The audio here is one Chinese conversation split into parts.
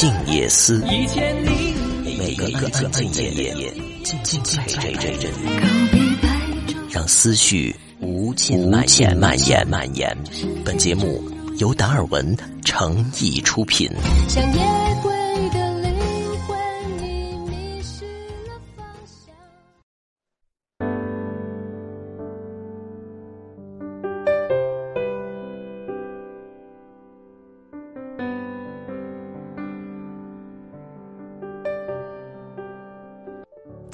静夜思，每个安静的夜，静静陪着人，让思绪无尽蔓延蔓延蔓延。本节目由达尔文诚意出品。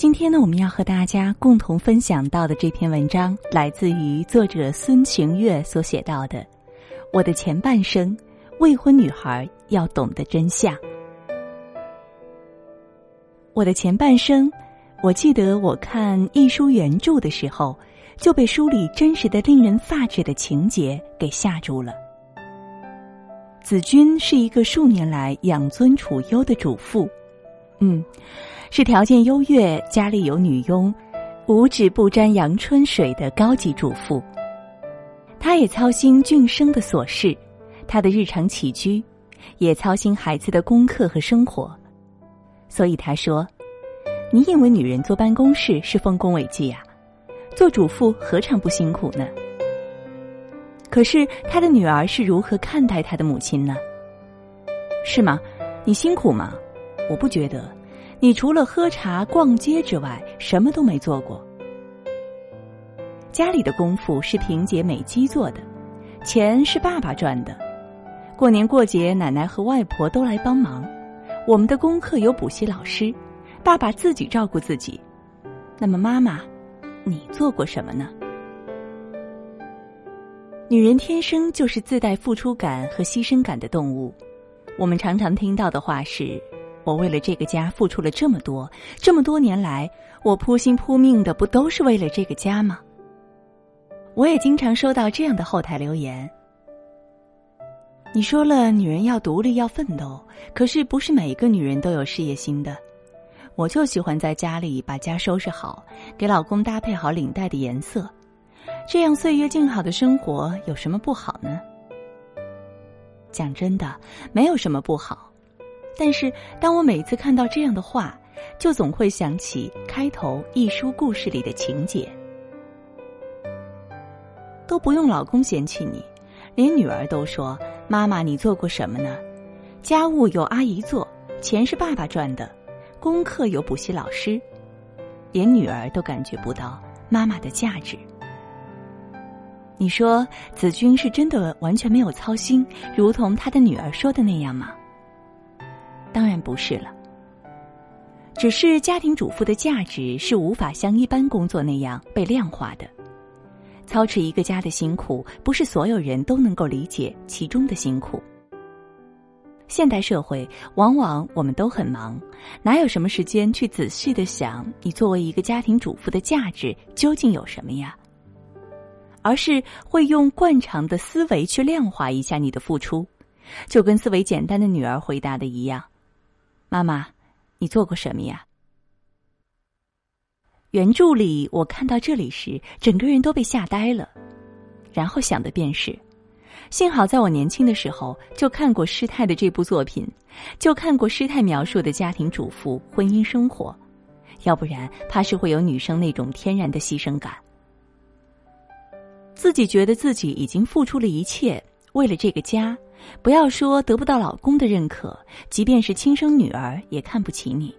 今天呢，我们要和大家共同分享到的这篇文章，来自于作者孙晴月所写到的《我的前半生：未婚女孩要懂的真相》。我的前半生，我记得我看一书原著的时候，就被书里真实的令人发指的情节给吓住了。子君是一个数年来养尊处优的主妇，嗯。是条件优越、家里有女佣、五指不沾阳春水的高级主妇。她也操心俊生的琐事，他的日常起居，也操心孩子的功课和生活。所以她说：“你以为女人坐办公室是丰功伟绩呀？做主妇何尝不辛苦呢？”可是她的女儿是如何看待她的母亲呢？是吗？你辛苦吗？我不觉得。你除了喝茶、逛街之外，什么都没做过。家里的功夫是萍姐、美姬做的，钱是爸爸赚的。过年过节，奶奶和外婆都来帮忙。我们的功课有补习老师，爸爸自己照顾自己。那么，妈妈，你做过什么呢？女人天生就是自带付出感和牺牲感的动物。我们常常听到的话是。我为了这个家付出了这么多，这么多年来，我扑心扑命的不都是为了这个家吗？我也经常收到这样的后台留言。你说了，女人要独立，要奋斗，可是不是每一个女人都有事业心的。我就喜欢在家里把家收拾好，给老公搭配好领带的颜色，这样岁月静好的生活有什么不好呢？讲真的，没有什么不好。但是，当我每次看到这样的话，就总会想起开头一书故事里的情节。都不用老公嫌弃你，连女儿都说：“妈妈，你做过什么呢？家务有阿姨做，钱是爸爸赚的，功课有补习老师。”连女儿都感觉不到妈妈的价值。你说子君是真的完全没有操心，如同他的女儿说的那样吗？当然不是了，只是家庭主妇的价值是无法像一般工作那样被量化的。操持一个家的辛苦，不是所有人都能够理解其中的辛苦。现代社会，往往我们都很忙，哪有什么时间去仔细的想你作为一个家庭主妇的价值究竟有什么呀？而是会用惯常的思维去量化一下你的付出，就跟思维简单的女儿回答的一样。妈妈，你做过什么呀？原著里我看到这里时，整个人都被吓呆了，然后想的便是：幸好在我年轻的时候就看过师太的这部作品，就看过师太描述的家庭主妇婚姻生活，要不然怕是会有女生那种天然的牺牲感，自己觉得自己已经付出了一切，为了这个家。不要说得不到老公的认可，即便是亲生女儿也看不起你。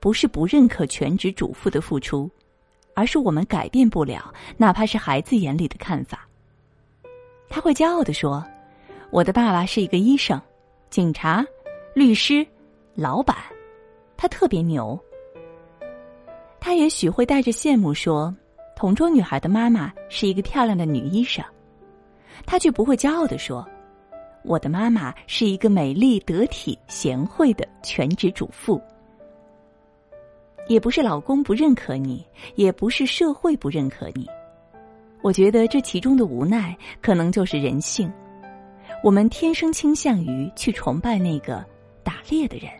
不是不认可全职主妇的付出，而是我们改变不了，哪怕是孩子眼里的看法。他会骄傲的说：“我的爸爸是一个医生、警察、律师、老板，他特别牛。”他也许会带着羡慕说：“同桌女孩的妈妈是一个漂亮的女医生。”他却不会骄傲的说：“我的妈妈是一个美丽、得体、贤惠的全职主妇。”也不是老公不认可你，也不是社会不认可你。我觉得这其中的无奈，可能就是人性。我们天生倾向于去崇拜那个打猎的人。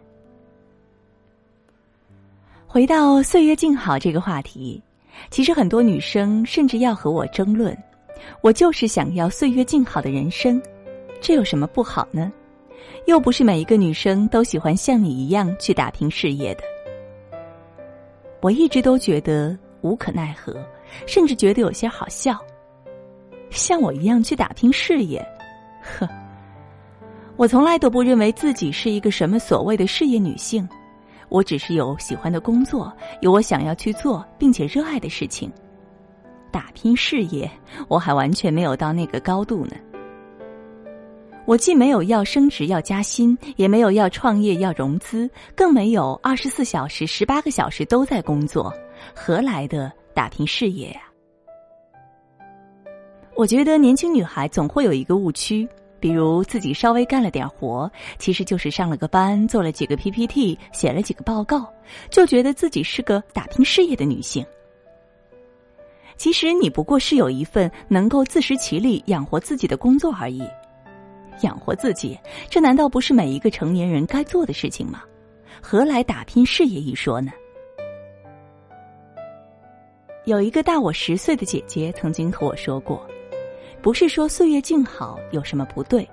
回到岁月静好这个话题，其实很多女生甚至要和我争论。我就是想要岁月静好的人生，这有什么不好呢？又不是每一个女生都喜欢像你一样去打拼事业的。我一直都觉得无可奈何，甚至觉得有些好笑。像我一样去打拼事业，呵，我从来都不认为自己是一个什么所谓的事业女性。我只是有喜欢的工作，有我想要去做并且热爱的事情。打拼事业，我还完全没有到那个高度呢。我既没有要升职要加薪，也没有要创业要融资，更没有二十四小时、十八个小时都在工作，何来的打拼事业呀？我觉得年轻女孩总会有一个误区，比如自己稍微干了点活，其实就是上了个班，做了几个 PPT，写了几个报告，就觉得自己是个打拼事业的女性。其实你不过是有一份能够自食其力养活自己的工作而已。养活自己，这难道不是每一个成年人该做的事情吗？何来打拼事业一说呢？有一个大我十岁的姐姐曾经和我说过，不是说岁月静好有什么不对，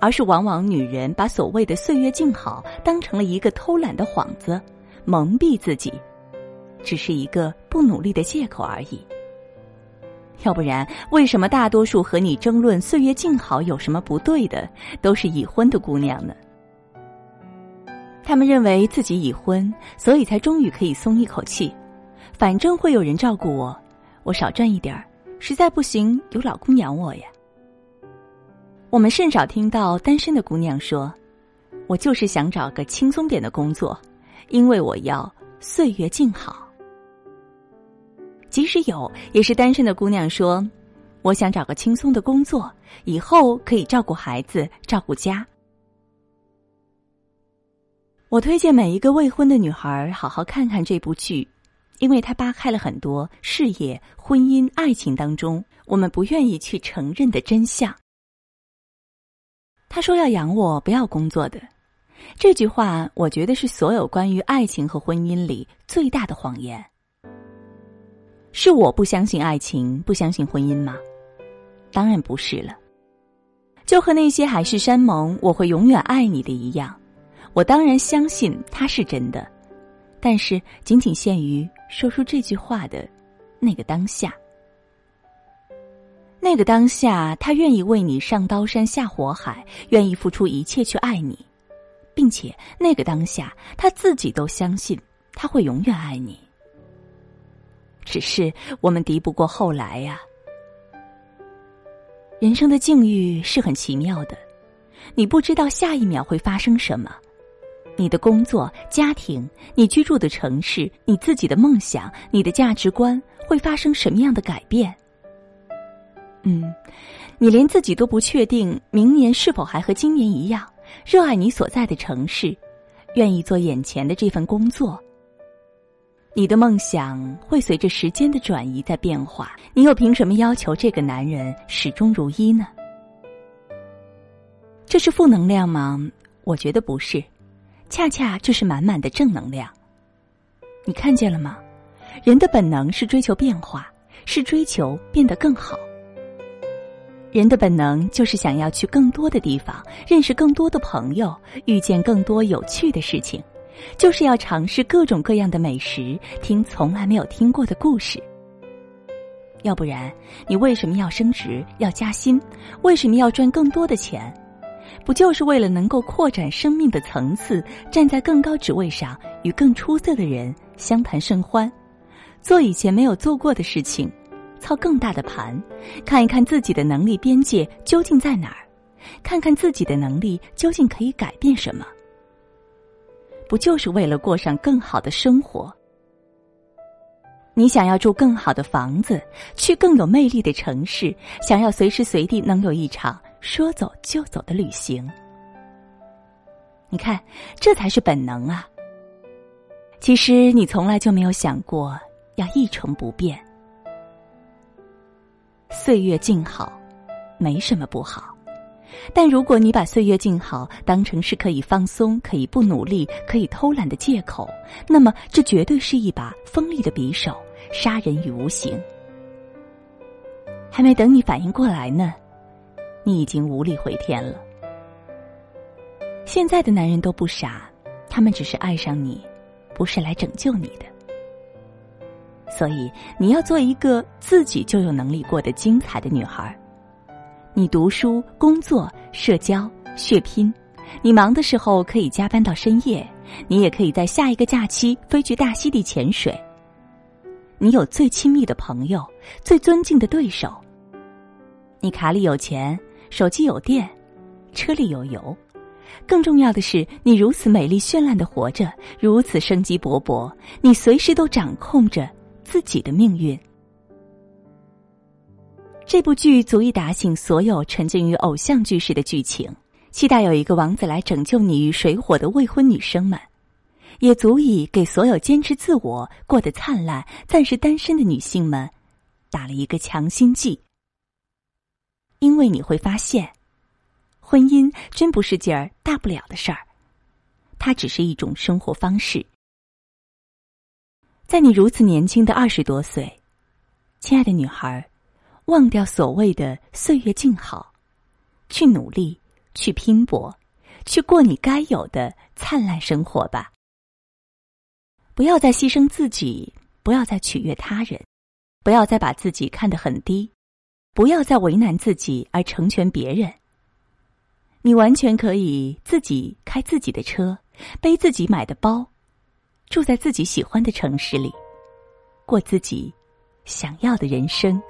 而是往往女人把所谓的岁月静好当成了一个偷懒的幌子，蒙蔽自己，只是一个不努力的借口而已。要不然，为什么大多数和你争论岁月静好有什么不对的，都是已婚的姑娘呢？他们认为自己已婚，所以才终于可以松一口气，反正会有人照顾我，我少赚一点儿，实在不行有老公养我呀。我们甚少听到单身的姑娘说：“我就是想找个轻松点的工作，因为我要岁月静好。”即使有，也是单身的姑娘说：“我想找个轻松的工作，以后可以照顾孩子、照顾家。”我推荐每一个未婚的女孩好好看看这部剧，因为它扒开了很多事业、婚姻、爱情当中我们不愿意去承认的真相。他说要养我，不要工作的，这句话我觉得是所有关于爱情和婚姻里最大的谎言。是我不相信爱情，不相信婚姻吗？当然不是了。就和那些海誓山盟“我会永远爱你”的一样，我当然相信它是真的，但是仅仅限于说出这句话的那个当下。那个当下，他愿意为你上刀山下火海，愿意付出一切去爱你，并且那个当下，他自己都相信他会永远爱你。只是我们敌不过后来呀。人生的境遇是很奇妙的，你不知道下一秒会发生什么，你的工作、家庭、你居住的城市、你自己的梦想、你的价值观会发生什么样的改变。嗯，你连自己都不确定，明年是否还和今年一样热爱你所在的城市，愿意做眼前的这份工作。你的梦想会随着时间的转移在变化，你又凭什么要求这个男人始终如一呢？这是负能量吗？我觉得不是，恰恰这是满满的正能量。你看见了吗？人的本能是追求变化，是追求变得更好。人的本能就是想要去更多的地方，认识更多的朋友，遇见更多有趣的事情。就是要尝试各种各样的美食，听从来没有听过的故事。要不然，你为什么要升职、要加薪？为什么要赚更多的钱？不就是为了能够扩展生命的层次，站在更高职位上，与更出色的人相谈甚欢，做以前没有做过的事情，操更大的盘，看一看自己的能力边界究竟在哪儿，看看自己的能力究竟可以改变什么。不就是为了过上更好的生活？你想要住更好的房子，去更有魅力的城市，想要随时随地能有一场说走就走的旅行。你看，这才是本能啊！其实你从来就没有想过要一成不变，岁月静好，没什么不好。但如果你把岁月静好当成是可以放松、可以不努力、可以偷懒的借口，那么这绝对是一把锋利的匕首，杀人于无形。还没等你反应过来呢，你已经无力回天了。现在的男人都不傻，他们只是爱上你，不是来拯救你的。所以，你要做一个自己就有能力过得精彩的女孩。你读书、工作、社交、血拼，你忙的时候可以加班到深夜，你也可以在下一个假期飞去大溪地潜水。你有最亲密的朋友，最尊敬的对手。你卡里有钱，手机有电，车里有油。更重要的是，你如此美丽绚烂的活着，如此生机勃勃，你随时都掌控着。自己的命运。这部剧足以打醒所有沉浸于偶像剧式的剧情，期待有一个王子来拯救你于水火的未婚女生们，也足以给所有坚持自我、过得灿烂、暂时单身的女性们打了一个强心剂。因为你会发现，婚姻真不是件儿大不了的事儿，它只是一种生活方式。在你如此年轻的二十多岁，亲爱的女孩，忘掉所谓的岁月静好，去努力，去拼搏，去过你该有的灿烂生活吧。不要再牺牲自己，不要再取悦他人，不要再把自己看得很低，不要再为难自己而成全别人。你完全可以自己开自己的车，背自己买的包。住在自己喜欢的城市里，过自己想要的人生。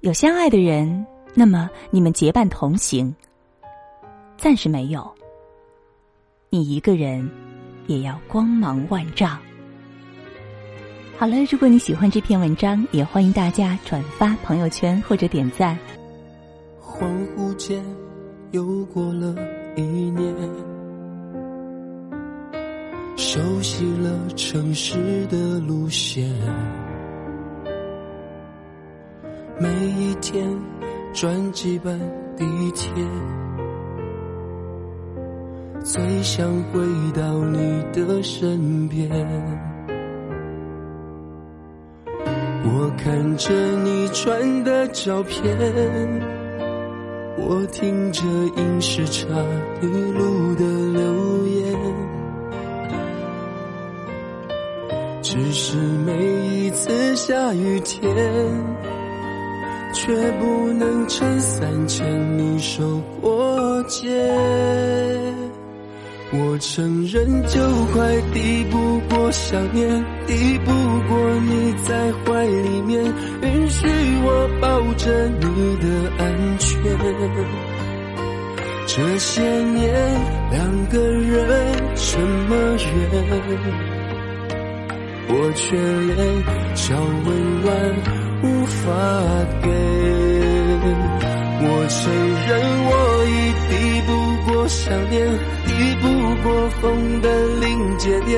有相爱的人，那么你们结伴同行；暂时没有，你一个人也要光芒万丈。好了，如果你喜欢这篇文章，也欢迎大家转发朋友圈或者点赞。恍惚间，又过了一年。熟悉了城市的路线，每一天转几班地铁，最想回到你的身边。我看着你传的照片，我听着影视茶一路的留言。只是每一次下雨天，却不能撑伞牵你手过街。我承认，就快抵不过想念，抵不过你在怀里面，允许我抱着你的安全。这些年，两个人这么远。我却连小温暖无法给，我承认我已抵不过想念，抵不过风的临界点。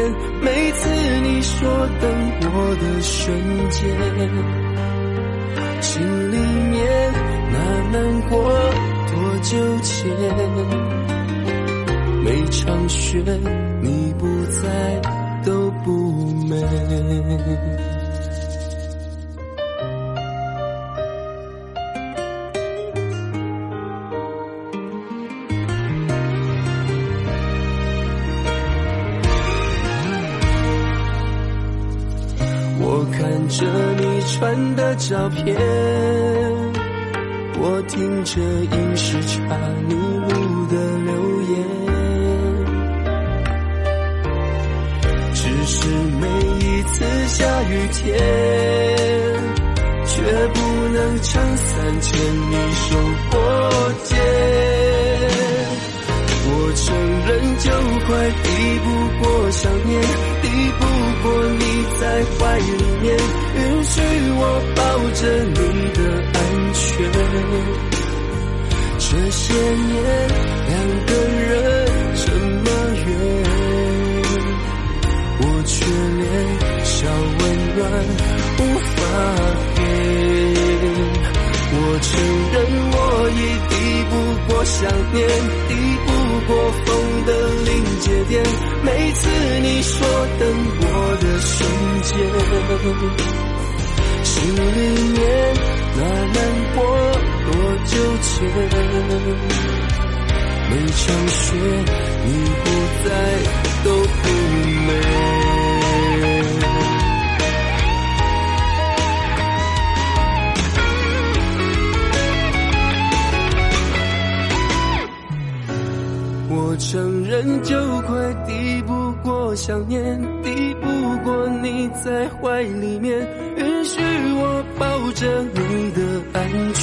每次你说等我的瞬间，心里面那难过多久前？每场雪你不在。不美。我看着你传的照片，我听着音时差你录的流雨天，却不能撑伞牵你手过街。我承认，就快抵不过想念，抵不过你在怀里面，允许我抱着你的安全。这些年，两个人无法给。我承认我已抵不过想念，抵不过风的临界点。每次你说等我的瞬间，心里面那难过多久前？每场雪你不在都不美。人就快抵不过想念，抵不过你在怀里面，允许我抱着你的安全。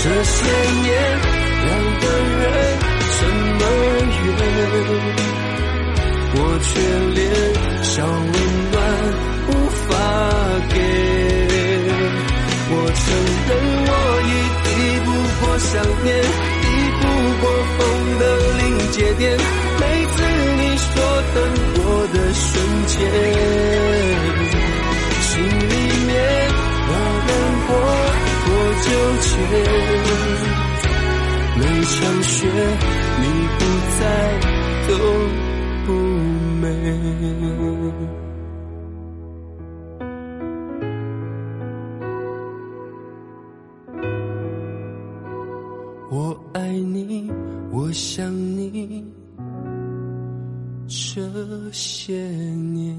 这些年两个人这么远，我却连小温暖无法给。我承认我已抵不过想念。过风的临界点，每次你说等我的瞬间，心里面那难过多纠结。每场雪你不在都不美。爱你，我想你，这些年。